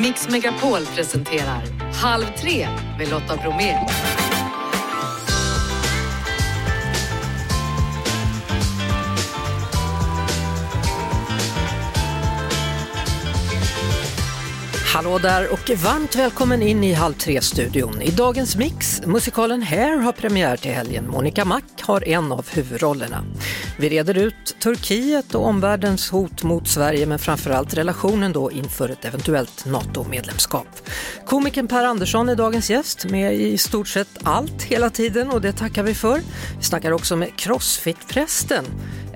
Mix Megapol presenterar Halv tre med Lotta Bromé. Hallå där och varmt välkommen in i Halv tre-studion. I dagens mix, musikalen Hair har premiär till helgen. Monica Mack har en av huvudrollerna. Vi reder ut Turkiet och omvärldens hot mot Sverige men framförallt relationen då inför ett eventuellt NATO-medlemskap. Komikern Per Andersson är dagens gäst med i stort sett allt hela tiden och det tackar vi för. Vi snackar också med Crossfit-prästen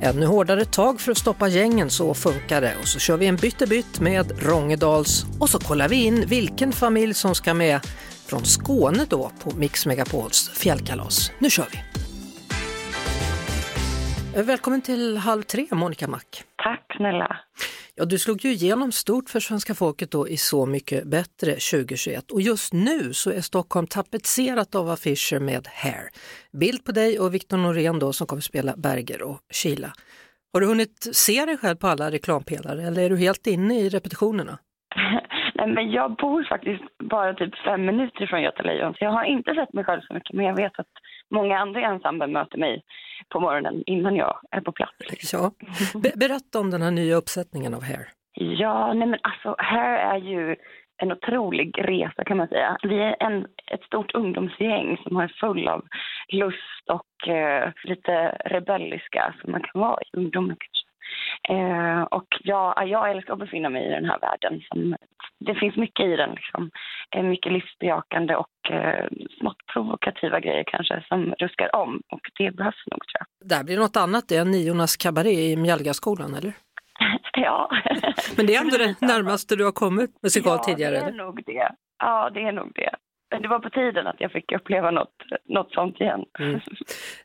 Ännu hårdare tag för att stoppa gängen, så funkar det. Och så kör vi en byttebytt med Rongedals och så kollar vi in vilken familj som ska med från Skåne då på Mix Megapols fjällkalas. Nu kör vi! Välkommen till Halv tre, Monica Mack. Tack snälla. Ja, du slog ju igenom stort för svenska folket då i Så mycket bättre 2021 och just nu så är Stockholm tapetserat av affischer med Hair. Bild på dig och Victor Norén då som kommer spela Berger och Kila. Har du hunnit se dig själv på alla reklampelare eller är du helt inne i repetitionerna? Nej, men jag bor faktiskt bara typ fem minuter från Göta Lejon så jag har inte sett mig själv så mycket men jag vet att många andra i ensemblen möter mig på morgonen innan jag är på plats. Ja. Be berätta om den här nya uppsättningen av Hair. Ja, nej men alltså Hair är ju en otrolig resa kan man säga. Vi är en, ett stort ungdomsgäng som är full av lust och eh, lite rebelliska som man kan vara i ungdomen. Eh, och jag, jag älskar att befinna mig i den här världen. Som, det finns mycket i den. Liksom. Eh, mycket livsbejakande och eh, smått provokativa grejer kanske som ruskar om. Och det behövs nog tror jag. Det här blir något annat, det är Niornas kabaré i Mjällgaskolan eller? ja. Men det är ändå det närmaste du har kommit musikal ja, tidigare? Ja, det är eller? nog det. Ja, det är nog det. Men det var på tiden att jag fick uppleva något, något sånt igen. Mm.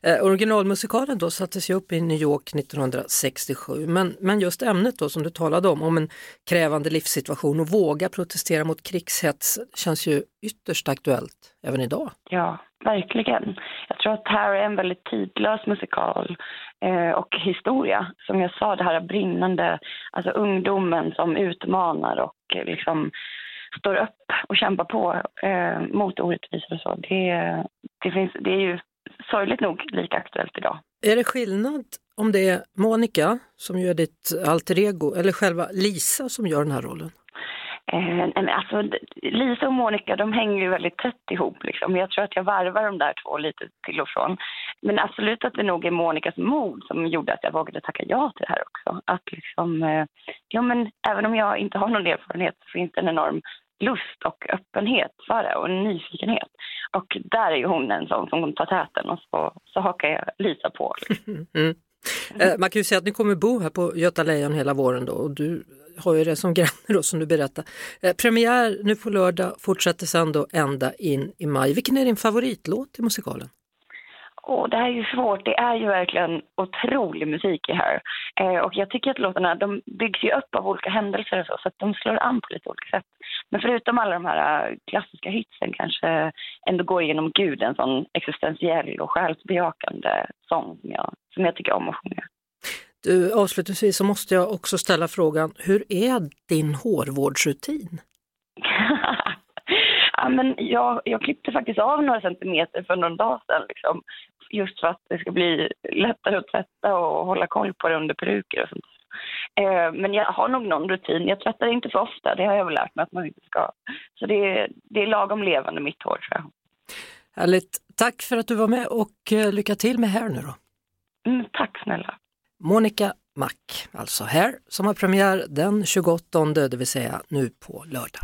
Eh, originalmusikalen då sattes ju upp i New York 1967 men, men just ämnet då som du talade om, om en krävande livssituation och våga protestera mot krigshets känns ju ytterst aktuellt även idag. Ja, verkligen. Jag tror att det här är en väldigt tidlös musikal eh, och historia. Som jag sa, det här brinnande, alltså ungdomen som utmanar och eh, liksom står upp och kämpar på eh, mot orättvisor och så. Det, det, finns, det är ju sorgligt nog lika aktuellt idag. Är det skillnad om det är Monica som gör ditt alter ego eller själva Lisa som gör den här rollen? Eh, alltså, Lisa och Monica de hänger ju väldigt tätt ihop. Liksom. Jag tror att jag varvar de där två lite till och från. Men absolut att det nog är Monicas mod som gjorde att jag vågade tacka ja till det här också. Att liksom, eh, ja men även om jag inte har någon erfarenhet så finns det en enorm lust och öppenhet för det och nyfikenhet. Och där är ju hon en sån som tar täten och så, så hakar jag Lisa på. Liksom. Mm. Eh, man kan ju säga att ni kommer bo här på Göta Lejon hela våren då och du har ju det som granne då som du berättar. Eh, premiär nu på lördag, fortsätter sen då ända in i maj. Vilken är din favoritlåt i musikalen? Oh, det här är ju svårt. Det är ju verkligen otrolig musik i här. Eh, och jag tycker att låtarna de byggs ju upp av olika händelser och så, så att de slår an på lite olika sätt. Men förutom alla de här äh, klassiska hitsen kanske ändå går igenom Gud en sån existentiell och själsbejakande sång som jag, som jag tycker om att sjunga. Du, avslutningsvis så måste jag också ställa frågan, hur är din hårvårdsrutin? ja, men jag, jag klippte faktiskt av några centimeter för någon dag sedan. Liksom, just för att det ska bli lättare att tvätta och hålla koll på det under peruker och sånt. Eh, men jag har nog någon rutin. Jag tvättar inte för ofta, det har jag väl lärt mig att man inte ska. Så det är, det är lagom levande mitt hår tror jag. Härligt. Tack för att du var med och eh, lycka till med Hair nu då. Mm, tack snälla. Monica Mack, alltså Hair, som har premiär den 28, det vill säga nu på lördag.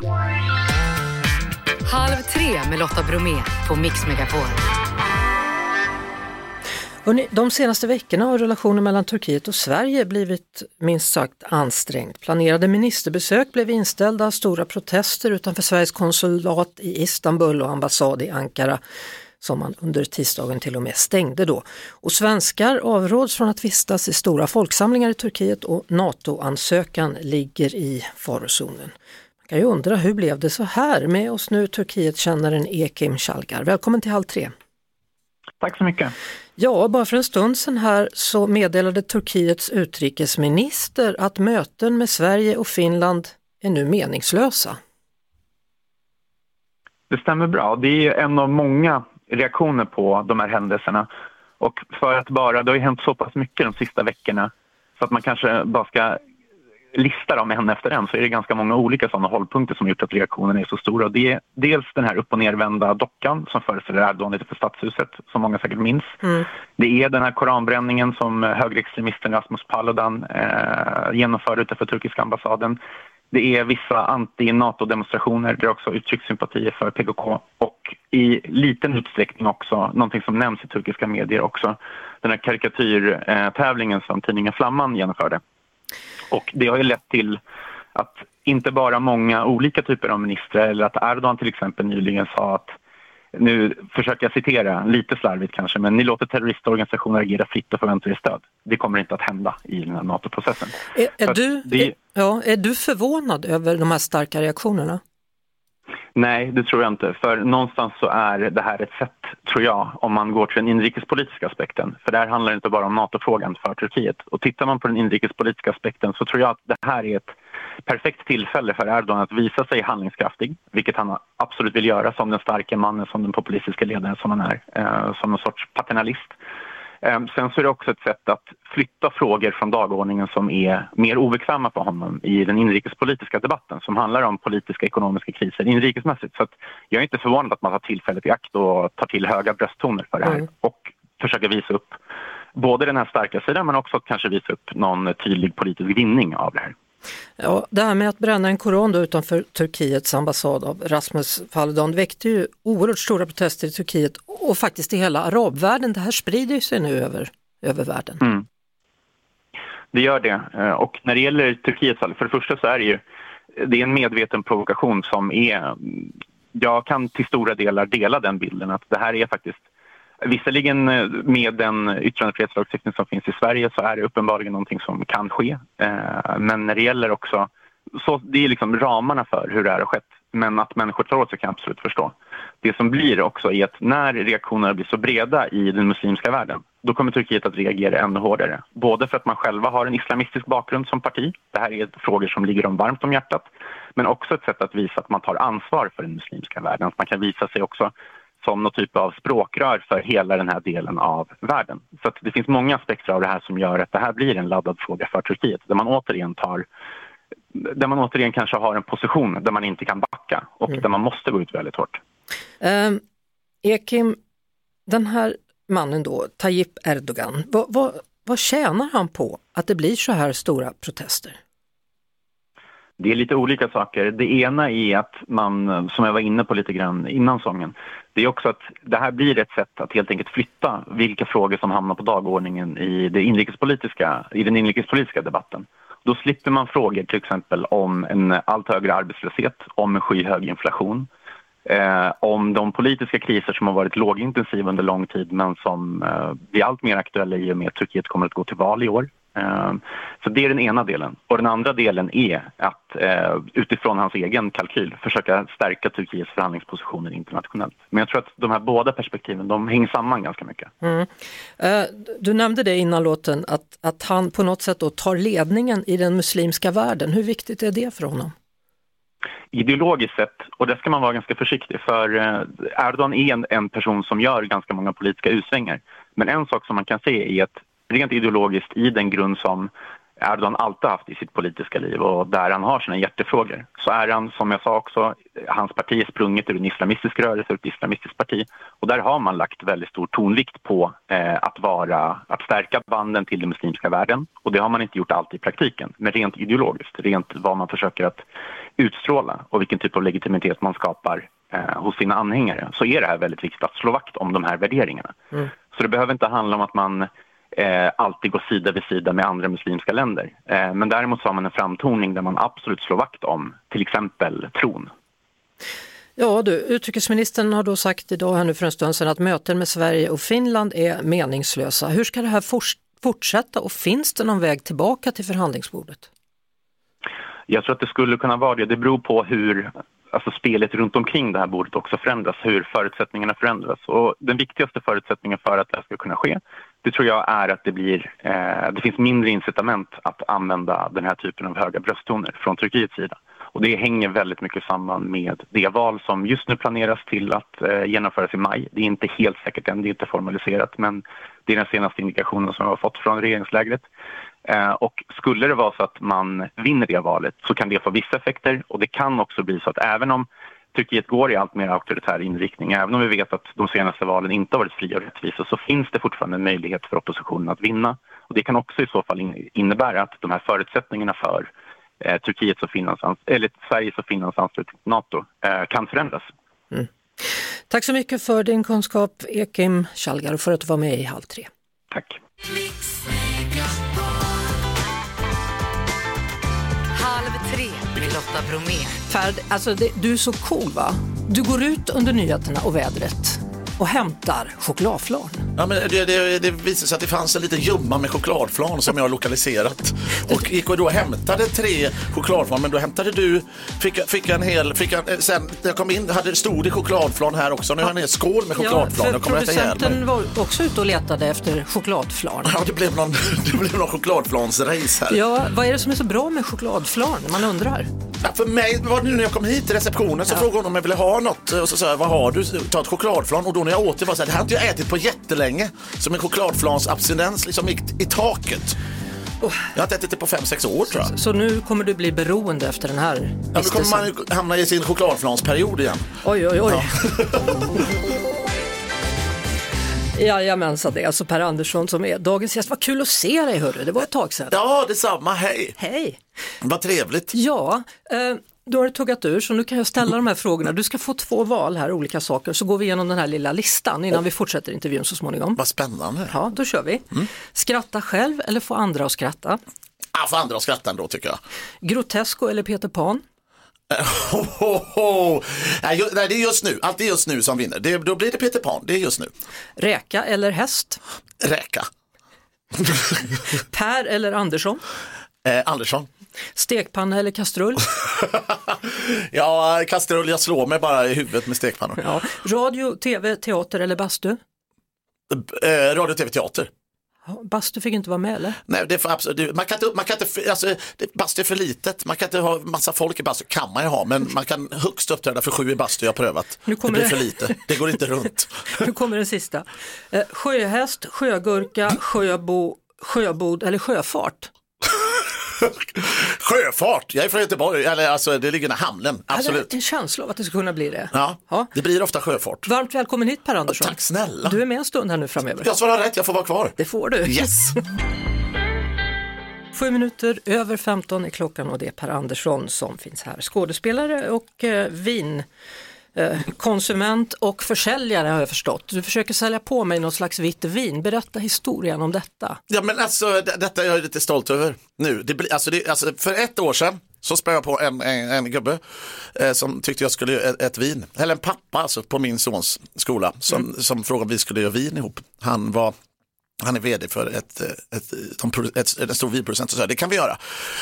Halv tre med Lotta Bromé på Mix Megapol. Hörrni, de senaste veckorna har relationen mellan Turkiet och Sverige blivit minst sagt ansträngd. Planerade ministerbesök blev inställda, stora protester utanför Sveriges konsulat i Istanbul och ambassad i Ankara som man under tisdagen till och med stängde då. Och svenskar avråds från att vistas i stora folksamlingar i Turkiet och NATO-ansökan ligger i farozonen. Man kan ju undra hur blev det så här? Med oss nu Turkietkännaren Ekim Shalgar. Välkommen till Halv tre. Tack så mycket. Ja, bara för en stund sedan här så meddelade Turkiets utrikesminister att möten med Sverige och Finland är nu meningslösa. Det stämmer bra. Det är en av många reaktioner på de här händelserna. Och för att bara, det har ju hänt så pass mycket de sista veckorna så att man kanske bara ska lista dem en efter en så är det ganska många olika sådana hållpunkter som gjort att reaktionerna är så stora. Det är dels den här upp och nervända dockan som föreställer Erdogan utanför stadshuset, som många säkert minns. Mm. Det är den här koranbränningen som högerextremisten Rasmus Paludan eh, genomförde utanför turkiska ambassaden. Det är vissa anti-NATO-demonstrationer där också uttrycks sympatier för PKK och i liten utsträckning också, någonting som nämns i turkiska medier också, den här karikatyrtävlingen som tidningen Flamman genomförde. Och det har ju lett till att inte bara många olika typer av ministrar eller att Erdogan till exempel nyligen sa att nu försöker jag citera, lite slarvigt kanske, men ni låter terroristorganisationer agera fritt och förväntar er stöd. Det kommer inte att hända i den här NATO-processen. Är, är du, det... ja, är du förvånad över de här starka reaktionerna? Nej, det tror jag inte. För någonstans så är det här ett sätt, tror jag, om man går till den inrikespolitiska aspekten. För det här handlar inte bara om NATO-frågan för Turkiet. Och tittar man på den inrikespolitiska aspekten så tror jag att det här är ett perfekt tillfälle för Erdogan att visa sig handlingskraftig, vilket han absolut vill göra som den starka mannen, som den populistiska ledaren som han är, eh, som någon sorts paternalist. Ehm, sen så är det också ett sätt att flytta frågor från dagordningen som är mer obekväma för honom i den inrikespolitiska debatten som handlar om politiska ekonomiska kriser inrikesmässigt. Så att jag är inte förvånad att man tar tillfället i akt och tar till höga brösttoner för det här mm. och försöker visa upp både den här starka sidan men också kanske visa upp någon tydlig politisk vinning av det här. Ja, det här med att bränna en koran utanför Turkiets ambassad av Rasmus Paludan väckte ju oerhört stora protester i Turkiet och faktiskt i hela arabvärlden. Det här sprider sig nu över, över världen. Mm. Det gör det. Eh, och när det gäller Turkiets fall, alltså, för det första så är det ju det är en medveten provokation som är... Mm, jag kan till stora delar dela den bilden att det här är faktiskt Visserligen eh, med den yttrandefrihetslagstiftning som finns i Sverige så är det uppenbarligen någonting som kan ske. Eh, men när det gäller också, så det är liksom ramarna för hur det här har skett. Men att människor tar åt sig kan jag absolut förstå. Det som blir också är att när reaktionerna blir så breda i den muslimska världen då kommer Turkiet att reagera ännu hårdare. Både för att man själva har en islamistisk bakgrund som parti. Det här är frågor som ligger dem varmt om hjärtat. Men också ett sätt att visa att man tar ansvar för den muslimska världen. Att man kan visa sig också som någon typ av språkrör för hela den här delen av världen. Så det finns många aspekter av det här som gör att det här blir en laddad fråga för Turkiet där man återigen tar där man återigen kanske har en position där man inte kan backa och mm. där man måste gå ut väldigt hårt. Um, Ekim, den här mannen då, Tayyip Erdogan, vad, vad, vad tjänar han på att det blir så här stora protester? Det är lite olika saker. Det ena är att man, som jag var inne på lite grann innan sången, det är också att det här blir ett sätt att helt enkelt flytta vilka frågor som hamnar på dagordningen i, det inrikespolitiska, i den inrikespolitiska debatten. Då slipper man frågor till exempel om en allt högre arbetslöshet, om en skyhög inflation, eh, om de politiska kriser som har varit lågintensiva under lång tid men som eh, blir allt mer aktuella i och med att Turkiet kommer att gå till val i år. Ehm, så det är den ena delen. Och den andra delen är att eh, utifrån hans egen kalkyl försöka stärka Turkiets förhandlingspositioner internationellt. Men jag tror att de här båda perspektiven de hänger samman ganska mycket. Mm. Eh, du nämnde det innan låten att, att han på något sätt då tar ledningen i den muslimska världen. Hur viktigt är det för honom? Ideologiskt sett, och det ska man vara ganska försiktig för eh, Erdogan är en, en person som gör ganska många politiska utsvängar. Men en sak som man kan se är att rent ideologiskt i den grund som Erdogan alltid haft i sitt politiska liv och där han har sina hjärtefrågor. Så är han, som jag sa också, hans parti är sprunget ur en islamistisk rörelse, ur ett islamistiskt parti. Och där har man lagt väldigt stor tonvikt på eh, att, vara, att stärka banden till den muslimska världen. Och det har man inte gjort alltid i praktiken, men rent ideologiskt, rent vad man försöker att utstråla och vilken typ av legitimitet man skapar eh, hos sina anhängare, så är det här väldigt viktigt att slå vakt om de här värderingarna. Mm. Så det behöver inte handla om att man eh, alltid gå sida vid sida med andra muslimska länder. Eh, men däremot så har man en framtoning där man absolut slår vakt om till exempel tron. Ja du, utrikesministern har då sagt idag här nu för en stund sedan att möten med Sverige och Finland är meningslösa. Hur ska det här fortsätta och finns det någon väg tillbaka till förhandlingsbordet? Jag tror att det skulle kunna vara det. Det beror på hur alltså spelet runt omkring det här bordet också förändras, hur förutsättningarna förändras. Och den viktigaste förutsättningen för att det här ska kunna ske, det tror jag är att det, blir, eh, det finns mindre incitament att använda den här typen av höga brösttoner från Turkiets sida. Och det hänger väldigt mycket samman med det val som just nu planeras till att eh, genomföras i maj. Det är inte helt säkert än, det är inte formaliserat men det är den senaste indikationen som vi har fått från regeringslägret. Eh, och skulle det vara så att man vinner det valet så kan det få vissa effekter och det kan också bli så att även om Turkiet går i allt mer auktoritär inriktning. Även om vi vet att de senaste valen inte har varit fria och rättvisa så finns det fortfarande en möjlighet för oppositionen att vinna. Och det kan också i så fall innebära att de här förutsättningarna för eh, Turkiets och Finlands, eller Sveriges och Finlands anslutning till Nato eh, kan förändras. Mm. Tack så mycket för din kunskap Ekim Shalgar och för att du var med i Halv tre. Tack. Lotta Bromé. Ferd, alltså det, du är så cool va? Du går ut under nyheterna och vädret och hämtar chokladflarn. Ja, men det, det, det visade sig att det fanns en liten ljumma med chokladflarn som jag har lokaliserat. Och gick och då hämtade tre chokladflarn, men då hämtade du, fick, fick en hel, fick en, sen när jag kom in hade, stod det chokladflarn här också. Nu har jag en hel skål med chokladflarn. Ja, för producenten var också ute och letade efter chokladflarn. Ja, det blev någon, det blev någon chokladflansrace här. Ja, vad är det som är så bra med chokladflarn? Man undrar. För mig var det nu när jag kom hit till receptionen så frågade hon om jag ville ha något och så sa jag, vad har du? Ta ett chokladflarn och då när jag åt det var så här, det här har inte jag ätit på jättelänge. Som en chokladflansabstinens liksom gick i taket. Jag har inte ätit det på 5-6 år tror jag. Så, så, nu kommer du bli beroende efter den här Ja, nu kommer man hamna i sin chokladflansperiod igen. Oj, oj, oj. Ja. Jajamensan, det är alltså Per Andersson som är dagens gäst. Vad kul att se dig hörru, det var ett tag sedan. Ja, detsamma, hej. Hej. Vad trevligt. Ja, eh, då har du tuggat ur så nu kan jag ställa de här frågorna. Du ska få två val här, olika saker, så går vi igenom den här lilla listan innan oh. vi fortsätter intervjun så småningom. Vad spännande. Ja, då kör vi. Mm. Skratta själv eller få andra att skratta? Ja, få andra att skratta ändå tycker jag. Grotesco eller Peter Pan? Nej, det är just nu, allt är just nu som vinner. Det, då blir det Peter Pan, det är just nu. Räka eller häst? Räka. per eller Andersson? Eh, Andersson. Stekpanna eller kastrull? ja, kastrull, jag slår mig bara i huvudet med stekpannor. Ja. Radio, tv, teater eller bastu? Eh, radio, tv, teater. Bastu fick inte vara med eller? Nej, det får absolut, man kan inte, man kan inte alltså, bastu är för litet, man kan inte ha massa folk i bastu, kan man ju ha, men man kan högst uppträda för sju i bastu, jag har prövat. Nu kommer det blir för lite, det går inte runt. nu kommer den sista. Eh, sjöhäst, sjögurka, sjöbo, sjöbod eller sjöfart? Sjöfart, jag är från Göteborg, eller alltså det ligger i hamnen, absolut. Jag hade en känsla av att det skulle kunna bli det. Ja, ja, det blir ofta sjöfart. Varmt välkommen hit Per Andersson. Tack snälla. Du är med en stund här nu framöver. Jag svarar rätt, jag får vara kvar. Det får du. Yes. Sju minuter över 15 är klockan och det är Per Andersson som finns här. Skådespelare och eh, vin konsument och försäljare har jag förstått. Du försöker sälja på mig något slags vitt vin. Berätta historien om detta. Ja men alltså detta är jag lite stolt över nu. Det, alltså, det, alltså, för ett år sedan så spöade jag på en, en, en gubbe eh, som tyckte jag skulle göra ett, ett, vin. Eller en pappa alltså, på min sons skola som, mm. som frågade om vi skulle göra vin ihop. Han var han är vd för ett, ett, ett, ett, en stor vinproducent och sa det kan vi göra.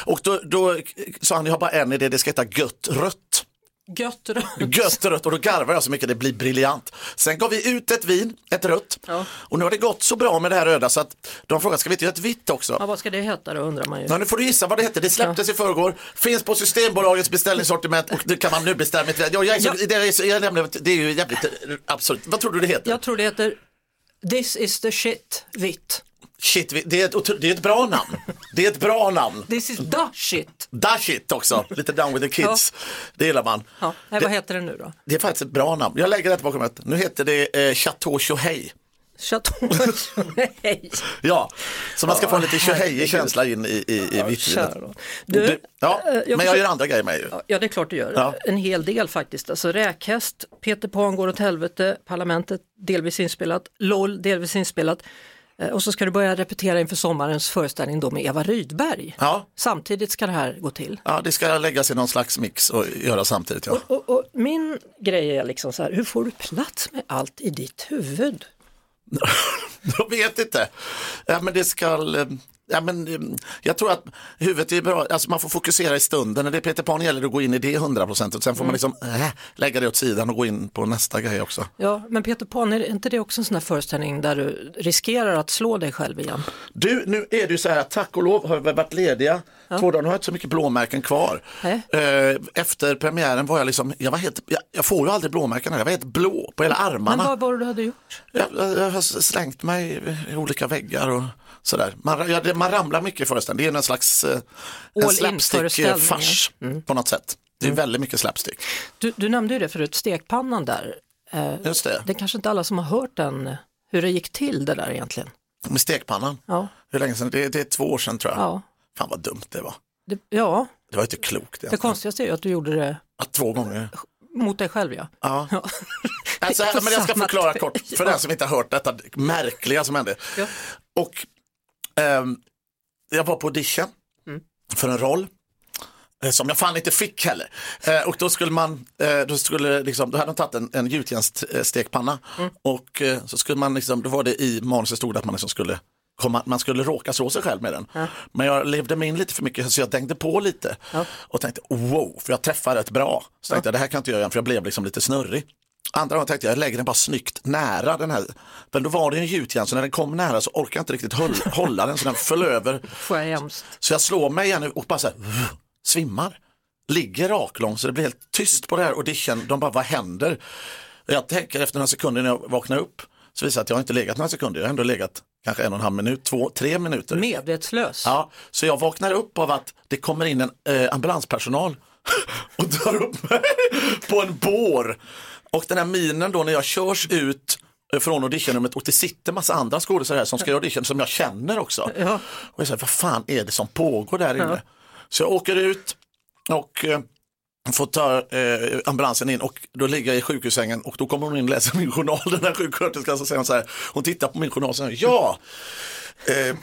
Och då, då sa han, jag har bara en idé, det ska heta Gött rött. Gött rött. Gött rött och då garvar jag så mycket, det blir briljant. Sen gav vi ut ett vin, ett rött. Ja. Och nu har det gått så bra med det här röda så att de frågar, ska vi inte göra ett vitt också? Ja, vad ska det heta då undrar man ju. Ja, nu får du gissa vad det heter, det släpptes ja. i förrgår, finns på Systembolagets beställningssortiment och det kan man nu beställa. Med, jag, jag, ja. det, jag, jag, det är ju jävligt absurt. Vad tror du det heter? Jag tror det heter This is the shit vitt. Shit, det är, ett, det är ett bra namn. Det är ett bra namn. This is the shit. The shit också, lite down with the kids. Ja. Det gillar man. Ja. Nej, vad heter det nu då? Det är faktiskt ett bra namn. Jag lägger det bakom ett. Nu heter det eh, Chateau Chohei. Chateau Chohei. ja, så man ska få en lite tjohejig känsla in i, i, i vittvinet. Du, ja, jag men jag försöker... gör andra grejer med ju. Ja, det är klart du gör. Ja. En hel del faktiskt. Alltså räkhäst, Peter Pan går åt helvete, Parlamentet delvis inspelat, LOL delvis inspelat. Eh, och så ska du börja repetera inför sommarens föreställning då med Eva Rydberg. Ja. Samtidigt ska det här gå till. Ja, det ska läggas i någon slags mix och göra samtidigt. Ja. Och, och, och min grej är liksom så här, hur får du plats med allt i ditt huvud? Jag vet inte. Ja, men det ska, eh, ja, men, eh, jag tror att huvudet är bra, alltså man får fokusera i stunden. När det är Peter Pan gäller det att gå in i det 100% och sen får mm. man liksom äh, lägga det åt sidan och gå in på nästa grej också. Ja, men Peter Pan, är inte det också en sån här föreställning där du riskerar att slå dig själv igen? Du, nu är det ju så här tack och lov har vi varit lediga två dagar, nu har jag inte så mycket blåmärken kvar. Eh, Efter premiären var jag liksom, jag var helt, jag, jag får ju aldrig blåmärken, här. jag var helt blå på hela Men armarna. vad var det du hade gjort? Jag, jag, jag har slängt mig i olika väggar och sådär. Man, ja, det- man ramlar mycket i föreställningen, det är en slags eh, en in-föreställning, slapstick-fars Mm. på något sätt. Det är väldigt mycket slapstick. Du, du nämnde ju det förut, stekpannan där. Eh, Just det, det är kanske inte alla som har hört den, eh, hur det gick till det där egentligen. med stekpannan. Ja, Hur länge sedan? Det, det är två år sedan tror jag. ja. Fan vad dumt det var. Det, ja. Det var inte klokt det egentligen. konstigaste är ju att du gjorde det Att två gånger. mot dig själv ja. Ja. Ja. Alltså, men jag ska förklara kort för den som inte har hört detta märkliga som hände. Ja. Och ehm, jag var på audition Mm. för en roll eh, som jag fan inte fick heller. Eh, och då skulle man, eh, då skulle liksom, då hade de tagit en, en gjutjärnsstekpanna Mm. och eh, så skulle man liksom, då var det i manuset stod det att man liksom skulle komma, man skulle råka slå sig själv med den. Men jag levde mig in lite för mycket så jag tänkte på lite Ja. och tänkte wow, för jag träffade rätt bra. Så tänkte jag det här kan jag inte göra igen för jag blev liksom lite snurrig. Andra gången tänkte jag, jag lägger den bara snyggt nära den här. Men då var det en gjutjärn så när den kom nära så orkade jag inte riktigt håll, hålla den så den föll över. Så jag slår mig igen och bara så här, svimmar. Ligger raklång så det blir helt tyst på det här audition. De bara, vad händer? Jag tänker efter några sekunder när jag vaknar upp så visar det att jag inte legat några sekunder. Jag har ändå legat kanske en och en halv minut, två, tre minuter. Medvetslös. Ja, så jag vaknar upp av att det kommer in en eh, ambulanspersonal och drar upp mig på en bår. Och den här minen då när jag körs ut eh, från auditionrummet och det sitter massa andra skådespelare här som ska göra audition som jag känner också. Ja. Och jag säger, vad fan är det som pågår där inne? Så jag åker ut och eh, får ta eh, ambulansen in och då ligger jag i sjukhussängen och då kommer hon in och läser min journal, den här sjuksköterskan, så säger hon så här, hon tittar på min journal och säger, ja, eh,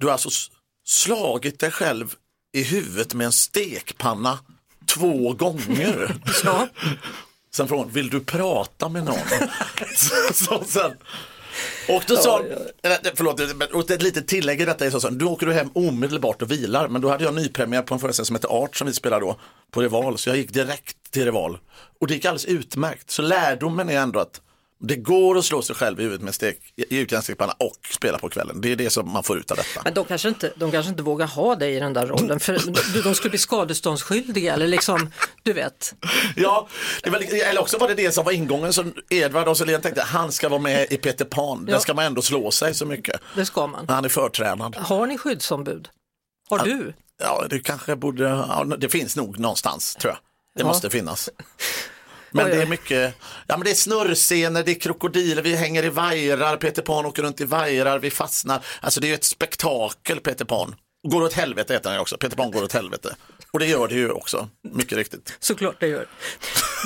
du har alltså slagit dig själv i huvudet med en stekpanna två gånger. Ja. Sen frågade hon, vill du prata med någon? så, så, sen, och då sa, eller, förlåt, men- och ett litet tillägg i detta är så, så nu åker du hem omedelbart och vilar, men då hade jag nypremiär på en föreställning som heter Art som vi spelar då på Rival, så jag gick direkt till Rival. Och det gick alldeles utmärkt, så lärdomen är ändå att det går att slå sig själv i huvudet med stek, i utjärnsstekpanna och spela på kvällen. Det är det som man får ut av detta. Men de kanske, inte, de kanske inte vågar ha dig i den där rollen för de, de skulle bli skadeståndsskyldiga eller liksom, du vet. Ja, var, eller också var det det som var ingången som Edvard och Selén tänkte, han ska vara med i Peter Pan, Ja. ska man ändå slå sig så mycket. Det ska man. Han är förtränad. Har ni skyddsombud? Har du? Ja, det kanske borde, ja, det finns nog någonstans tror jag. Det Ja. måste finnas. Men Oj, det är mycket, ja men det är snurrscener, det är krokodiler, vi hänger i vajrar, Peter Pan åker runt i vajrar, vi fastnar. Alltså det är ju ett spektakel Peter Pan. Går åt helvete heter han också, Peter Pan går åt helvete. Och det gör det ju också, mycket riktigt. Såklart det gör.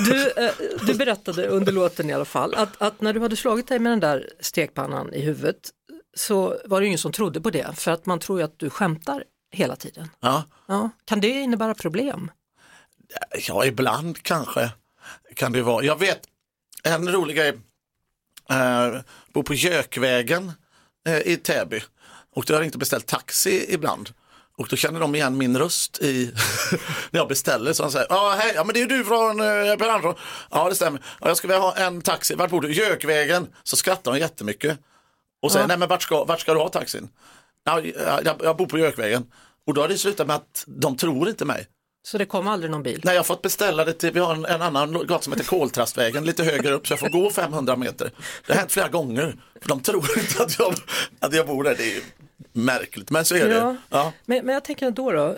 Du, eh, du berättade under låten i alla fall att, att när du hade slagit dig med den där stekpannan i huvudet så var det ingen som trodde på det för att man tror ju att du skämtar hela tiden. Ja, Ja. Kan det innebära problem? ja ibland kanske kan det vara. Jag vet, en rolig grej, eh, bor på Gökvägen eh, i Täby och då har jag inte beställt taxi ibland. Och då känner de igen min röst i när jag beställer. Så han säger, ja hej, ja men det är du från eh, Per Andersson. Ja det stämmer. Ja, jag skulle vilja ha en taxi, vart bor du? Gökvägen. Så skrattar de jättemycket. Och säger, Ja. nej men vart ska, vart ska du ha taxin? Ja, jag, jag bor på Gökvägen. Och då har det slutat med att de tror inte mig. Så det kom aldrig någon bil? Nej, jag har fått beställa det till, vi har en, en annan gata som heter Koltrastvägen lite högre upp så jag får gå 500 meter. Det har hänt flera gånger. För de tror inte att jag, att jag bor där. Det är märkligt, men så är Ja. det. Ja. Men, men jag tänker ändå då,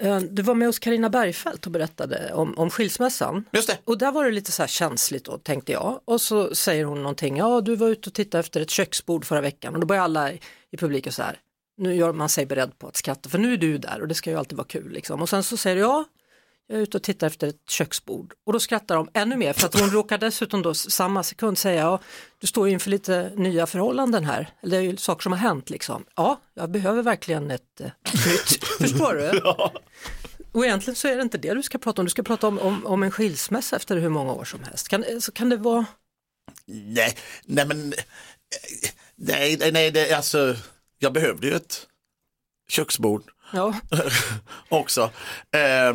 eh, eh, du var med hos Karina Bergfeldt och berättade om, om skilsmässan. Just det. Och där var det lite så här känsligt då tänkte jag. Och så säger hon någonting, ja du var ute och tittade efter ett köksbord förra veckan och då börjar alla i publiken så här, nu gör man sig beredd på att skratta för nu är du där och det ska ju alltid vara kul liksom. Och sen så säger du, ja jag är ute och tittar efter ett köksbord och då skrattar de ännu mer för att hon råkar dessutom då samma sekund säga, ja du står inför lite nya förhållanden här, eller det är ju saker som har hänt liksom. Ja, jag behöver verkligen ett eh, nytt, förstår du? Och egentligen så är det inte det du ska prata om, du ska prata om, om, om en skilsmässa efter hur många år som helst. Kan, så kan det vara, Nej, nej men eh, nej, nej, nej alltså, jag behövde ju ett köksbord ja, också. Eh,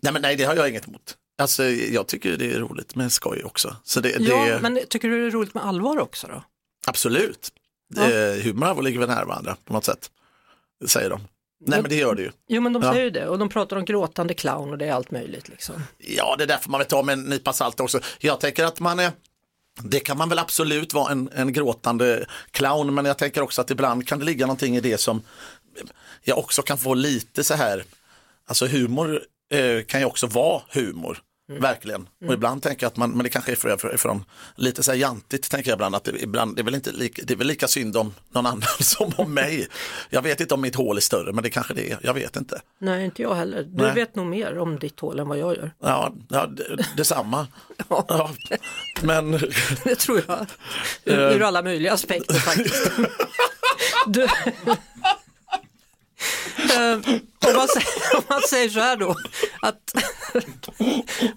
nej, men nej, det har jag inget emot. Alltså, jag tycker det är roligt med skoj också. Så det, ja det, men tycker du det är roligt med allvar också då? Absolut. Ja. Eh, humor och allvar ligger väl nära varandra på något sätt, säger de. Nej men det gör det ju. Jo men de Ja. säger ju det och de pratar om gråtande clown och det är allt möjligt liksom. Ja, det är därför man vill ta med en nypa salt också. Jag tänker att man är det kan man väl absolut vara en, en gråtande clown, men jag tänker också att ibland kan det ligga någonting i det som jag också kan få lite så här, alltså humor eh, kan ju också vara humor. Verkligen. Och ibland tänker jag att man, men det kanske är från lite så här jantigt tänker jag ibland att det, ibland, det, är väl inte lika, det är väl lika synd om någon annan som om mig. Jag vet inte om mitt hål är större men det kanske det är, jag vet inte. Nej inte jag heller. Du Nej. vet nog mer om ditt hål än vad jag gör. Ja, ja det, detsamma. Ja, men Det tror jag. Ur, ur alla möjliga aspekter faktiskt. Du, Eh, om, man säger, om man säger så här då, att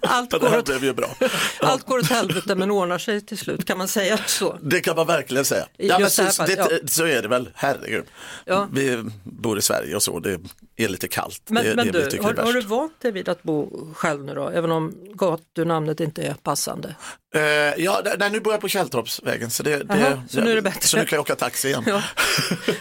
allt det går, åt, bra. allt går åt helvete men ordnar sig till slut, kan man säga så? Det kan man verkligen säga. Ja, men så, det, ja. så är det väl, herregud. Ja. Vi bor i Sverige och så, det är lite kallt. Men, det, men det du, har, har du vant dig vid att bo själv nu då, även om gatunamnet inte är passande? Eh, ja, nej, nu bor jag på Källtorpsvägen så, det, det, så nu är det bättre. Så nu kan jag åka taxi igen. Ja.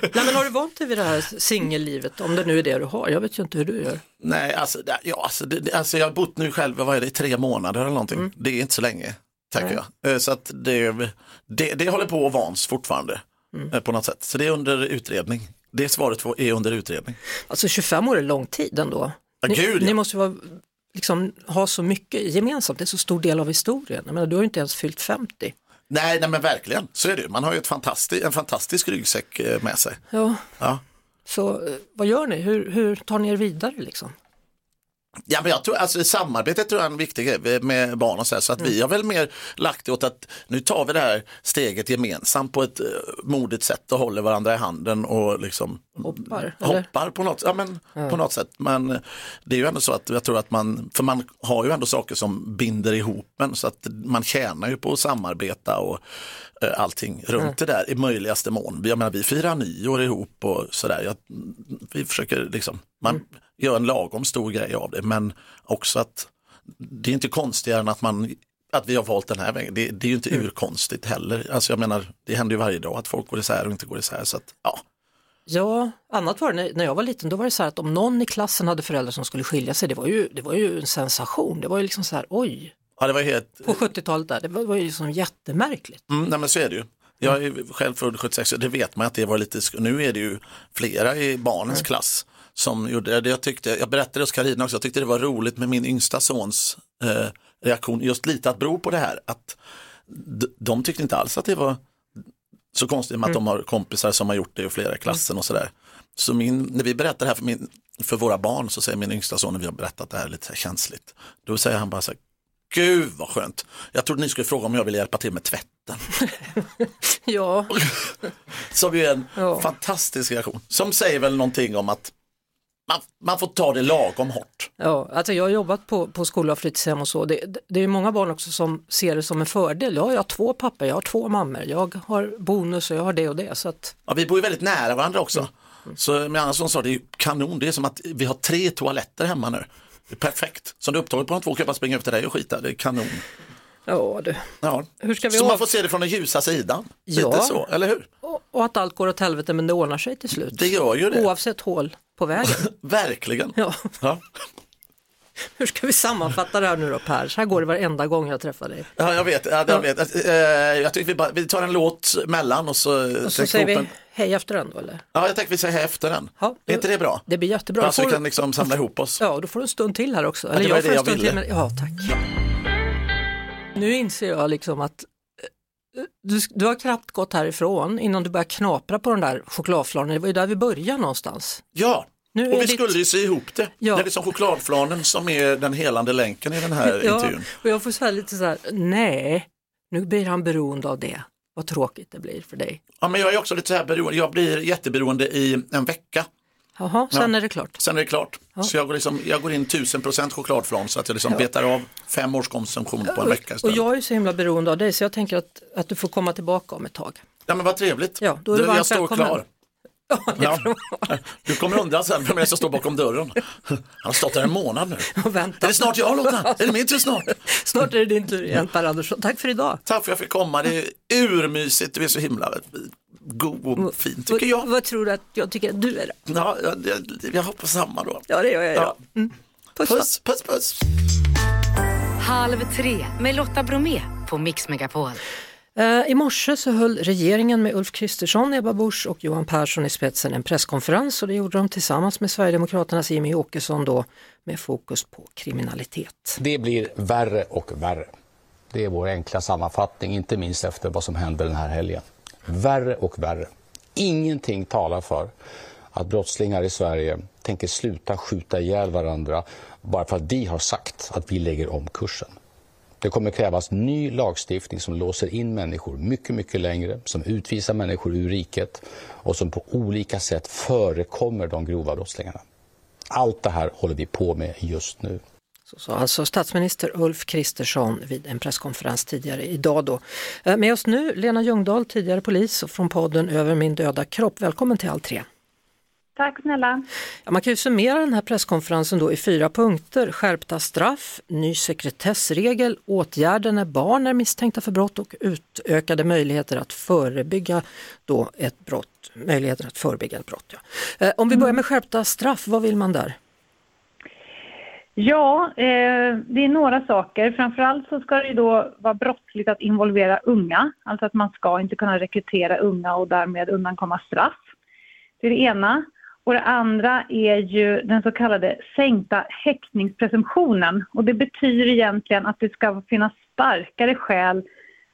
Nej, men har du vant dig vid det här singellivet, om det nu är det du har? Jag vet ju inte hur du gör. Nej, alltså, det, ja, alltså, det, alltså jag har bott nu själv, vad är det, i tre månader eller någonting. Mm. Det är inte så länge, tänker jag. Eh, Så att det, det, det håller på att vans fortfarande Mm. eh, på något sätt. Så det är under utredning. Det svaret är under utredning. Alltså 25 år är lång tid ändå. Ja, Ni, gud, ja. ni måste vara, liksom, ha så mycket gemensamt, det är så stor del av historien. Jag menar, du har ju inte ens fyllt 50. Nej, nej men verkligen, så är det ju. Man har ju ett fantastisk, en fantastisk ryggsäck eh, med sig. Ja, Ja. Så eh, vad gör ni? Hur, hur tar ni er vidare liksom? Ja, men jag tror, alltså, samarbetet tror jag är en viktig grej med barn och så här, så att vi har väl mer lagt det åt att nu tar vi det här steget gemensamt på ett uh, modigt sätt och håller varandra i handen och liksom Hoppar, eller? hoppar på något, ja, men, på något sätt. Men eh, det är ju ändå så att jag tror att man, för man har ju ändå saker som binder ihop en så att man tjänar ju på att samarbeta och eh, allting runt det där i möjligaste mån. Jag menar, vi firar nyår ihop och sådär. Jag, vi försöker liksom, man gör en lagom stor grej av det men också att det är inte konstigare än att man att vi har valt den här vägen, det, det är ju inte urkonstigt heller. Alltså jag menar, det händer ju varje dag att folk går isär och inte går isär. Så att, ja. Ja, annat var det när, när jag var liten, då var det så här att om någon i klassen hade föräldrar som skulle skilja sig, det var ju, det var ju en sensation. Det var ju liksom så här, oj, ja, det var helt, på 70-talet där, det var, var ju liksom jättemärkligt. Mm, nej men så är det ju. Jag är själv född 76 och det vet man att det var lite, nu är det ju flera i barnens klass som gjorde det. Jag, tyckte, jag berättade hos Carina också, jag tyckte det var roligt med min yngsta sons eh, reaktion, just lite att bero på det här att de tyckte inte alls att det var så konstigt med att de har kompisar som har gjort det i flera klassen och sådär. Så min, när vi berättar det här för, min, för våra barn så säger min yngsta son när vi har berättat det här lite känsligt, då säger han bara så här, Gud vad skönt. Jag trodde ni skulle fråga om jag ville hjälpa till med tvätten. Ja, Som ju är en Ja. fantastisk reaktion. Som säger väl någonting om att man, man får ta det lagom hårt. Ja, alltså jag har jobbat på, på skola och fritidshem och så. Det, det- är många barn också som ser det som en fördel. Ja, jag har två pappor, jag har två mammor, jag har bonus och jag har det och det. Så att, Ja, vi bor ju väldigt nära varandra också. Så med som sa det är kanon, det är som att vi har tre toaletter hemma nu. Det är perfekt. Så om du är upptagen på de två kan jag bara springa upp till dig och skita, det är kanon. ja du. Ja. Hur ska vi så man får se det från den ljusa sidan. Ja. Lite så, eller hur? Och, och att allt går åt helvete men det ordnar sig till slut. Det gör ju det. Oavsett hål på vägen. Verkligen. Ja. Ja. Hur ska vi sammanfatta det här nu då Per? Så här går det varenda gång jag träffar dig. Ja, jag vet. Ja, jag, vet. Eh, jag tycker vi, bara, vi tar en låt mellan och så, Och så säger vi en- hej efter den då eller? Ja, jag tänker vi säger efter den. Ja, är inte det bra? Det blir jättebra. Ja, Då så vi kan liksom samla ihop oss. Ja, då får du en stund till här också. det Eller var jag får det en jag stund ville. till. Men... Ja, tack. Nu inser jag liksom att eh, du, du har knappt gått härifrån innan du börjar knapra på den där chokladflanen. Det var ju där vi började någonstans. Ja, Nu och vi ditt- skulle ju sy ihop det. Ja. Det är liksom chokladflanen som är den helande länken i den här Ja, intervjun. och jag får säga lite så här, nej, nu blir han beroende av det. Vad tråkigt det blir för dig. Ja, men jag är också lite så här beroende. Jag blir jätteberoende i en vecka. Jaha, sen Ja. är det klart. Sen är det klart. Så jag går, liksom, jag går in 1000% chokladflan så att jag liksom betar av fem års konsumtion på en vecka Och istället. jag är så himla beroende av dig så jag tänker att, att du får komma tillbaka om ett tag. Ja men vad trevligt. Ja, då är du jag står klar. Ja. Du kommer undra sen vem det är som står bakom dörren. Han har stått där en månad nu. Och Är vänta. det snart jag Lotta? Är det min tur snart? Snart är det din tur igen Per Andersson. Tack för idag. Tack för att jag fick komma. Det är urmysigt. Du är så himla god och fin tycker jag. Vad, vad tror du att jag tycker att du är då? Ja, jag, jag, jag hoppas samma då. Ja, det gör jag. Ja. Mm. Puss. Puss, puss, puss. Halv tre med Lotta Bromé på Mix Megapol. Eh, I morse så höll regeringen med Ulf Kristersson, Ebba Busch och Johan Persson i spetsen en presskonferens och det gjorde de tillsammans med Sverigedemokraternas Jimmy Åkesson då med fokus på kriminalitet. Det blir värre och värre. Det är vår enkla sammanfattning, inte minst efter vad som hände den här helgen. Värre och värre. Ingenting talar för att brottslingar i Sverige tänker sluta skjuta ihjäl varandra bara för att vi har sagt att vi lägger om kursen. Det kommer krävas ny lagstiftning som låser in människor mycket, mycket längre, som utvisar människor ur riket och som på olika sätt förekommer de grova brottslingarna. Allt det här håller vi på med just nu. Så sa alltså statsminister Ulf Kristersson vid en presskonferens tidigare idag. Då. Eh, med oss nu Lena Ljungdahl, tidigare polis och från podden Över min döda kropp. Välkommen till all tre. Tack snälla. Ja, man kan ju summera den här presskonferensen då i fyra punkter. Skärpta straff, ny sekretessregel, åtgärder när barn är misstänkta för brott och utökade möjligheter att förebygga då ett brott. Möjligheter att förebygga ett brott. Ja. Eh, Om vi börjar med skärpta straff, vad vill man där? Ja, eh, det är några saker. Framförallt så ska det då vara brottsligt att involvera unga. Alltså att man ska inte kunna rekrytera unga och därmed undankomma straff. Det är det ena. Och det andra är ju den så kallade sänkta häktningspresumtionen. Och det betyder egentligen att det ska finnas starkare skäl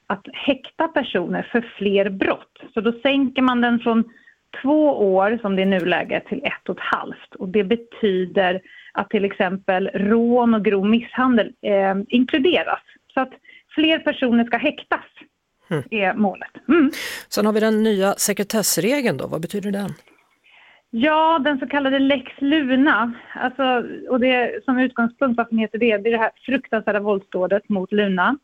att häkta personer för fler brott. Så då sänker man den från två år, som det är nuläget, till ett och ett halvt. Och det betyder att till exempel rån och grov misshandel eh, inkluderas. Så att fler personer ska häktas, är målet. Mm. Sen har vi den nya sekretessregeln då, vad betyder den? Ja, den så kallade lex Luna. Alltså, och det, som utgångspunkt, varför den heter det, det är det här fruktansvärda våldsdådet mot Luna.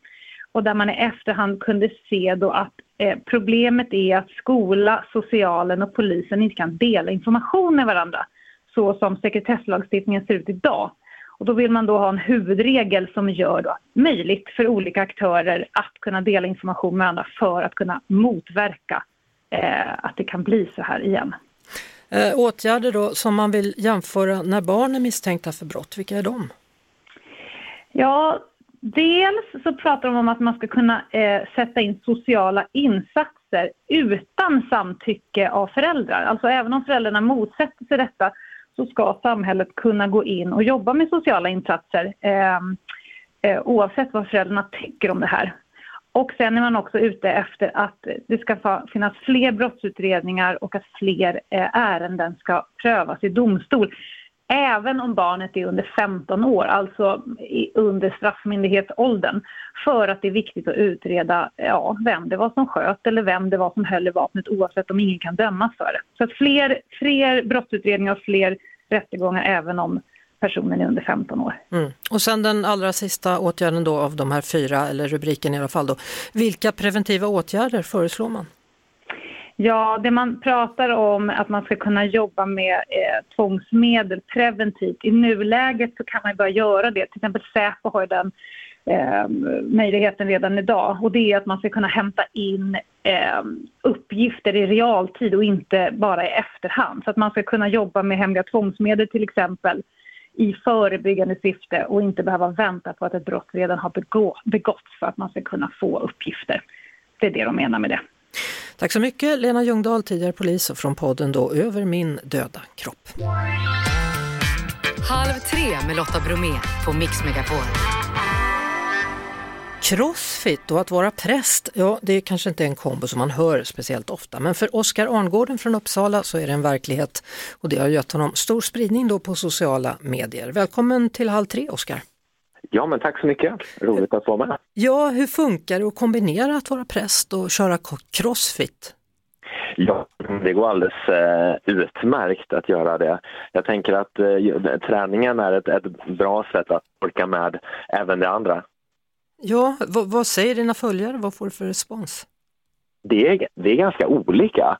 Och där man i efterhand kunde se då att eh, problemet är att skola, socialen och polisen inte kan dela information med varandra så som sekretesslagstiftningen ser ut idag. Och då vill man då ha en huvudregel som gör det möjligt för olika aktörer att kunna dela information med varandra för att kunna motverka eh, att det kan bli så här igen. Eh, åtgärder då som man vill jämföra när barn är misstänkta för brott, vilka är de? Ja, dels så pratar de om att man ska kunna eh, sätta in sociala insatser utan samtycke av föräldrar. Alltså även om föräldrarna motsätter sig detta så ska samhället kunna gå in och jobba med sociala insatser eh, eh, oavsett vad föräldrarna tycker om det här. Och sen är man också ute efter att det ska finnas fler brottsutredningar och att fler eh, ärenden ska prövas i domstol. Även om barnet är under 15 år, alltså under straffmyndighetsåldern. För att det är viktigt att utreda ja, vem det var som sköt eller vem det var som höll i vapnet oavsett om ingen kan dömas för det. Så att fler, fler brottsutredningar och fler rättegångar även om personen är under 15 år. Mm. Och sen den allra sista åtgärden då av de här fyra, eller rubriken i alla fall då. Vilka preventiva åtgärder föreslår man? Ja, det man pratar om att man ska kunna jobba med eh, tvångsmedel preventivt. I nuläget så kan man börja göra det. Till exempel Säpo har ju den eh, möjligheten redan idag. Och det är att man ska kunna hämta in eh, uppgifter i realtid och inte bara i efterhand. Så att man ska kunna jobba med hemliga tvångsmedel till exempel i förebyggande syfte och inte behöva vänta på att ett brott redan har begå, begåtts för att man ska kunna få uppgifter. Det är det de menar med det. Tack så mycket Lena Ljungdahl, tidigare polis och från podden då Över min döda kropp. Halv tre med Lotta Bromé på Mix Megapol. Crossfit och att vara präst, ja det är kanske inte en kombo som man hör speciellt ofta, men för Oskar Arngården från Uppsala så är det en verklighet och det har gett honom stor spridning då på sociala medier. Välkommen till Halv tre Oskar! Ja, men tack så mycket. Roligt att vara med. Ja, hur funkar det att kombinera att vara präst och köra crossfit? Ja, det går alldeles eh, utmärkt att göra det. Jag tänker att eh, träningen är ett, ett bra sätt att orka med även det andra. Ja, vad, vad säger dina följare? Vad får du för respons? Det är, det är ganska olika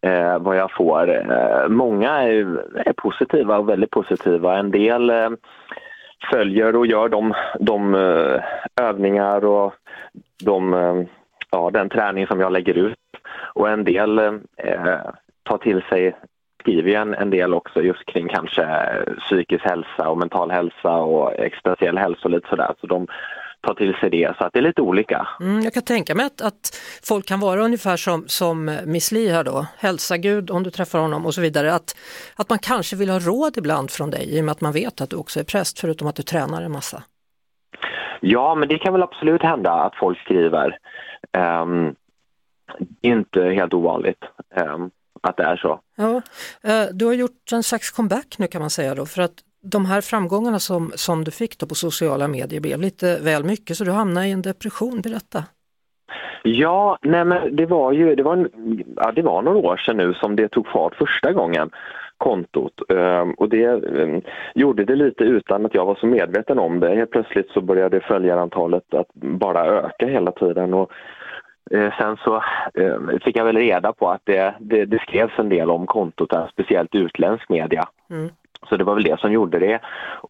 eh, vad jag får. Eh, många är, är positiva och väldigt positiva. En del eh, följer och gör de, de eh, övningar och de, eh, ja, den träning som jag lägger ut. och en del eh, tar till sig skriver en, en del också just kring kanske eh, psykisk hälsa och mental hälsa och existentiell hälsa och lite sådär. Så de tar till sig det, så att det är lite olika. Mm, jag kan tänka mig att, att folk kan vara ungefär som, som Miss Li här då, hälsa Gud om du träffar honom och så vidare. Att, att man kanske vill ha råd ibland från dig i och med att man vet att du också är präst förutom att du tränar en massa. Ja, men det kan väl absolut hända att folk skriver. Um, inte helt ovanligt. Um, att det är så. Ja, eh, du har gjort en slags comeback nu kan man säga då för att de här framgångarna som, som du fick då på sociala medier blev lite väl mycket så du hamnade i en depression, berätta. Ja, nej men det var ju det var, en, ja, det var några år sedan nu som det tog fart första gången kontot ehm, och det ehm, gjorde det lite utan att jag var så medveten om det. Helt plötsligt så började följarantalet att bara öka hela tiden och Eh, sen så eh, fick jag väl reda på att det, det, det skrevs en del om kontot, speciellt utländsk media. Mm. Så det var väl det som gjorde det.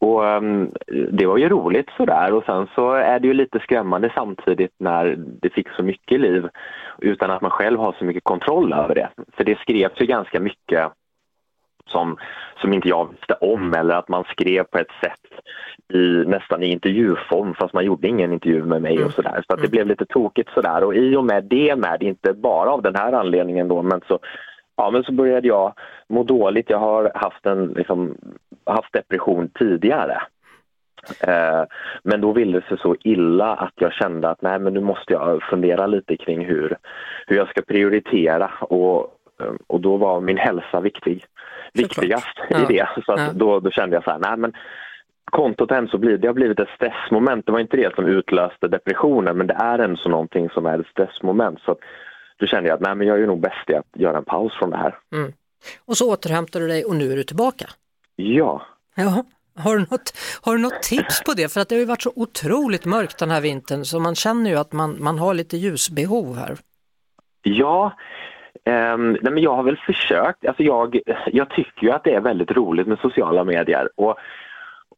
Och um, det var ju roligt sådär och sen så är det ju lite skrämmande samtidigt när det fick så mycket liv utan att man själv har så mycket kontroll över det. För det skrevs ju ganska mycket som, som inte jag visste om eller att man skrev på ett sätt i nästan i intervjuform fast man gjorde ingen intervju med mig och mm. sådär. Så att det mm. blev lite tokigt sådär och i och med det med, inte bara av den här anledningen då men så Ja, men så började jag må dåligt. Jag har haft, en, liksom, haft depression tidigare. Eh, men då ville det sig så illa att jag kände att nej, men nu måste jag fundera lite kring hur, hur jag ska prioritera och, och då var min hälsa viktig viktigast ja. i det. Så att ja. då, då kände jag så här, nej men kontot hem så blir det har blivit ett stressmoment. Det var inte det som utlöste depressionen men det är ändå så någonting som är ett stressmoment. Så då kände jag att nej, men jag är nog bäst i att göra en paus från det här. Mm. Och så återhämtar du dig och nu är du tillbaka? Ja. ja. Har du, något, har du något tips på det? För att det har ju varit så otroligt mörkt den här vintern så man känner ju att man, man har lite ljusbehov här. Ja, Um, nej men jag har väl försökt, alltså jag, jag tycker ju att det är väldigt roligt med sociala medier och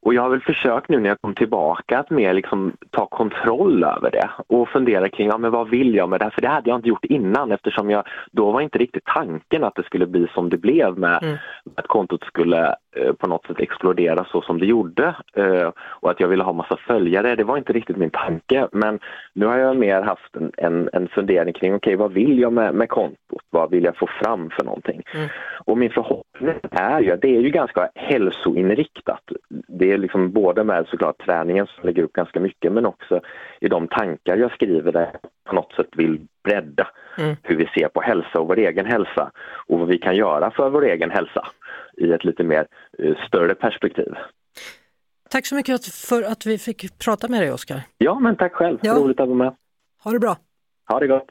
och jag har väl försökt nu när jag kom tillbaka att mer liksom ta kontroll över det och fundera kring ja, men vad vill jag med det här? För det hade jag inte gjort innan eftersom jag då var inte riktigt tanken att det skulle bli som det blev med mm. att kontot skulle på något sätt explodera så som det gjorde eh, och att jag ville ha massa följare. Det var inte riktigt min tanke men nu har jag mer haft en, en, en fundering kring okej okay, vad vill jag med, med kontot? Vad vill jag få fram för någonting? Mm. Och min förhoppning är ju att det är ju ganska hälsoinriktat. Det är liksom både med såklart träningen som lägger upp ganska mycket men också i de tankar jag skriver där på något sätt vill bredda mm. hur vi ser på hälsa och vår egen hälsa och vad vi kan göra för vår egen hälsa i ett lite mer uh, större perspektiv. Tack så mycket för att vi fick prata med dig Oskar. Ja, men tack själv. Ja. Roligt att vara med. Ha det bra. Ha det gott.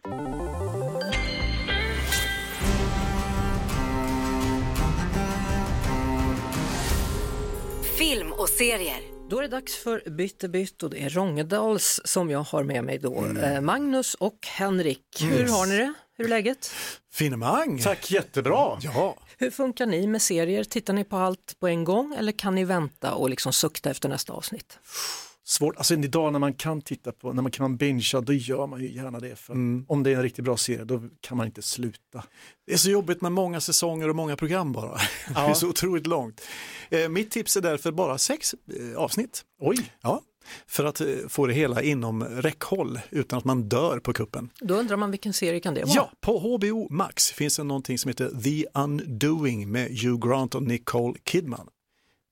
film och serier. Då är det dags för Byttebytt och det är Rångedals som jag har med mig då. Mm. Eh, Magnus och Henrik, yes. hur har ni det? Hur är läget? Finemang! Tack, jättebra! Ja. Hur funkar ni med serier? Tittar ni på allt på en gång eller kan ni vänta och liksom sukta efter nästa avsnitt? svårt, alltså idag när man kan titta på, när man kan bingea, då gör man ju gärna det. För mm. Om det är en riktigt bra serie, då kan man inte sluta. Det är så jobbigt med många säsonger och många program bara. Ja. det är så otroligt långt. Eh, mitt tips är därför bara sex eh, avsnitt. Oj! Ja, för att eh, få det hela inom räckhåll utan att man dör på kuppen. Då undrar man vilken serie kan det vara? Ja, på HBO Max finns det någonting som heter The Undoing med Hugh Grant och Nicole Kidman.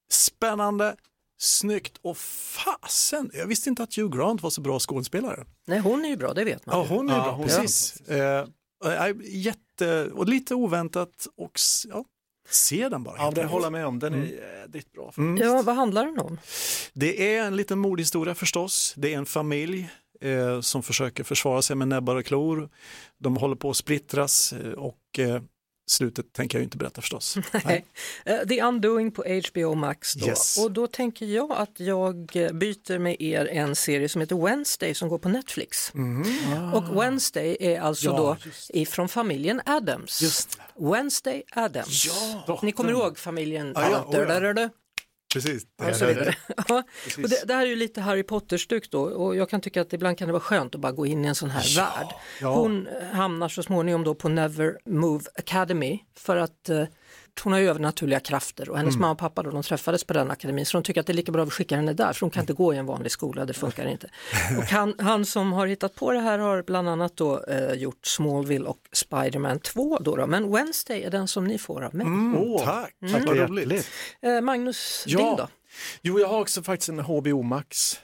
Spännande, Snyggt och fasen, jag visste inte att Hugh Grant var så bra skådespelare. Nej, hon är ju bra, det vet man. Ja, hon är ja, bra, hon precis. Är eh, jätte, och lite oväntat och ja, se den bara. Ja, det håller med om, den är mm. jädrigt bra. Mm. Ja, vad handlar den om? Det är en liten mordhistoria förstås. Det är en familj eh, som försöker försvara sig med näbbar och klor. De håller på att splittras eh, och eh, Slutet tänker jag inte berätta förstås. Nej. Uh, The Undoing på HBO Max då. Yes. Och då tänker jag att jag eh, byter med er en serie som heter Wednesday som går på Netflix. Mm. Ah. Och Wednesday är alltså ja, då ifrån familjen Adams. Just. Wednesday Adams. Ja. Ni kommer ihåg familjen? Ja, ja, oh, precis. och så vidare. Ja, och det, det här är ju lite Harry Potter-stuk då och jag kan tycka att ibland kan det vara skönt att bara gå in i en sån här värld. ja. Hon hamnar så småningom då på Never Move Academy för att hon har ju övernaturliga krafter och hennes Mm. mamma och pappa då, de träffades på den akademin så de tycker att det är lika bra att vi skickar henne där för hon kan inte gå i en vanlig skola, det funkar inte. Och han, han som har hittat på det här har bland annat då eh, gjort Smallville och Spiderman 2 då, då men Wednesday är den som ni får av mig. Åh, tack, Mm. vad roligt. Eh, Magnus, Ja. din då? Jo, jag har också faktiskt en HBO Max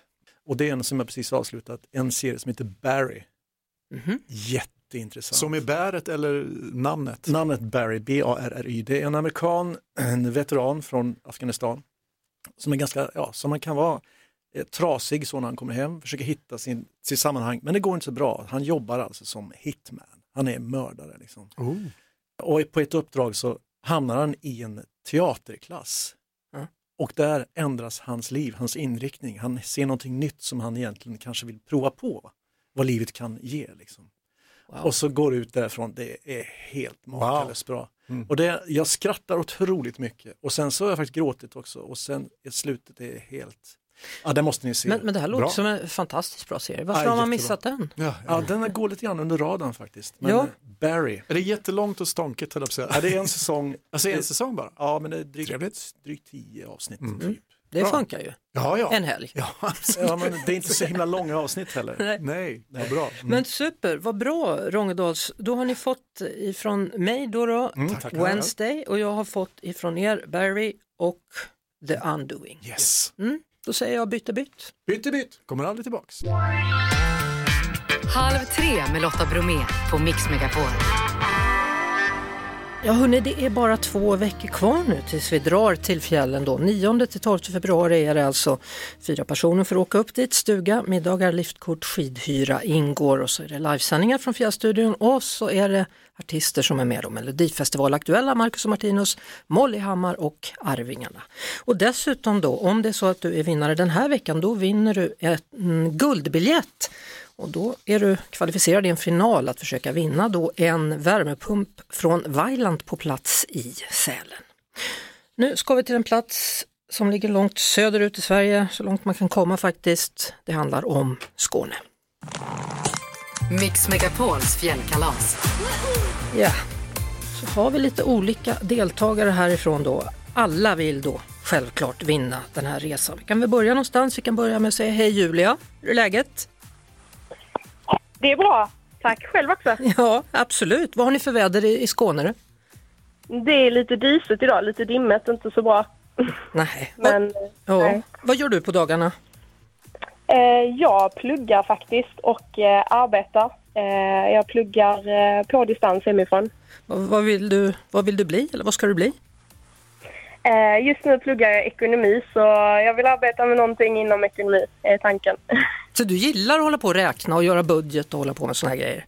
och det är en som jag precis avslutat, en serie som heter Barry. Jätteintressant. Som är bäret eller namnet? Namnet Barry, B-A-R-R-Y, det är en amerikan, en veteran från Afghanistan som är ganska, ja, som man kan vara eh, trasig så när han kommer hem, försöker hitta sin, sitt sammanhang, men det går inte så bra. Han jobbar alltså som hitman, han är mördare. Liksom. Oh. Och på ett uppdrag så hamnar han i en teaterklass. Ja. Och där ändras hans liv, hans inriktning. Han ser någonting nytt som han egentligen kanske vill prova på. Vad livet kan ge. Liksom. Och så går ut därifrån, det är helt makalöst bra. Mm. Och det, jag skrattar otroligt mycket. Och sen så har jag faktiskt gråtit också. Och sen i slutet är helt... Ja, det måste ni se. Men, men det här låter Bra. som en fantastiskt bra serie. Varför Ja, har man missat den? Ja, Ja, den går lite grann under radarn faktiskt. Men Ja. eh, Barry, Är det jättelångt och stånkigt höll jag på att ja, säga? det är en säsong. Alltså en säsong bara? Ja, men det är drygt, drygt tio avsnitt. Mm. Typ. Det Bra. funkar ju. Ja, ja. En helg. Ja. Ja, men det är inte så himla långa avsnitt heller. Nej. Nej, vad bra. Mm. Men super, vad bra Rångedals. Då har ni fått ifrån mig då, då Mm. Wednesday och jag har fått ifrån er Barry och The Undoing. Yes. Mm, då säger jag bytte bytt. Bytt i bytt, kommer aldrig tillbaks. Halv tre med Lotta Bromé på Mix Megapol. Ja hörni, det är bara två veckor kvar nu tills vi drar till fjällen då. 9 till 12 februari är det alltså fyra personer för att åka upp dit. Stuga, middagar, liftkort, skidhyra ingår och så är det livesändningar från Fjällstudion och så är det artister som är med då. Melodifestival aktuella, Marcus och Martinus, Molly Hammar och Arvingarna. Och dessutom då, om det är så att du är vinnare den här veckan, då vinner du en guldbiljett och då är du kvalificerad i en final att försöka vinna då en värmepump från Vailand på plats i Sälen. Nu ska vi till en plats som ligger långt söderut i Sverige, så långt man kan komma faktiskt. Det handlar om Skåne. Mix Megapols fjällkalas. Ja, så har vi lite olika deltagare härifrån då. Alla vill då självklart vinna den här resan. Vi kan väl börja någonstans. Vi kan börja med att säga hej Julia, hur är läget? Det är bra. Tack själv också. Ja, absolut. Vad har ni för väder i i Skåne? Det är lite disigt idag, lite dimmigt, inte så bra. Nej. Men Ja. nej. Vad gör du på dagarna? eh, jag pluggar faktiskt och eh, arbetar. Eh, jag pluggar på distans hemifrån. Vad, vad, vill du, vad vill du bli eller vad ska du bli? Eh, just nu pluggar jag ekonomi så jag vill arbeta med någonting inom ekonomi, är tanken. Så du gillar att hålla på och räkna och göra budget och hålla på med såna här grejer?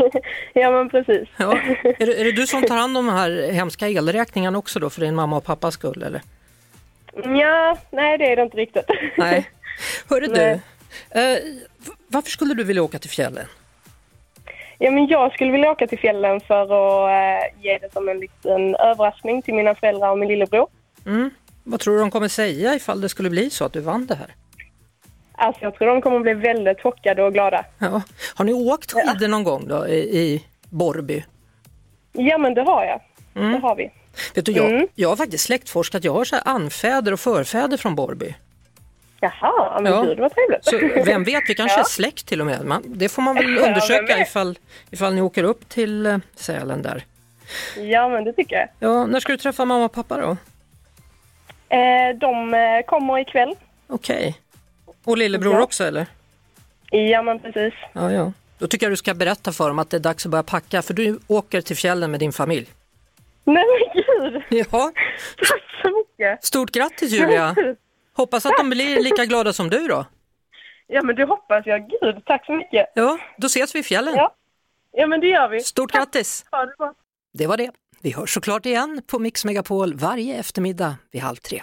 ja men precis. Ja. Är, det, är det du som tar hand om de här hemska elräkningarna också då för din mamma och pappas skull eller? Ja, nej det är det inte riktigt. Nej. Hörru du, eh, varför skulle du vilja åka till fjällen? Ja, men jag skulle vilja åka till fjällen för att eh, ge det som en liten överraskning till mina föräldrar och min lillebror. Mm. Vad tror du de kommer säga ifall det skulle bli så att du vann det här? Alltså jag tror de kommer bli väldigt chockade och glada. Ja. Har ni åkt skidor någon gång då i, i Borrby? Ja men det har jag. Det har vi. Vet du, jag, Mm. jag har faktiskt släktforskat, jag har så anfäder och förfäder från Borrby. Jaha, men Ja. gud vad trevligt. Så vem vet, vi kanske Ja. är släkt till och med. Man, det får man väl Ja, undersöka vet? ifall, ifall ni åker upp till eh, Sälen där. Ja men det tycker jag. Ja, när ska du träffa mamma och pappa då? Eh, de eh, kommer ikväll. Okej. Och lillebror Ja. också eller? Ja men precis. Ja, ja. Då tycker jag du ska berätta för dem att det är dags att börja packa för du åker till fjällen med din familj. Nej men gud, Ja, tack så mycket. stort grattis Julia! Hoppas att de blir lika glada som du då. Ja men det hoppas jag. Gud, tack så mycket. Ja, då ses vi i fjällen. Ja, ja men det gör vi. Stort grattis! Ha det. Det var det. Vi hörs såklart igen på Mix Megapol varje eftermiddag vid halv tre.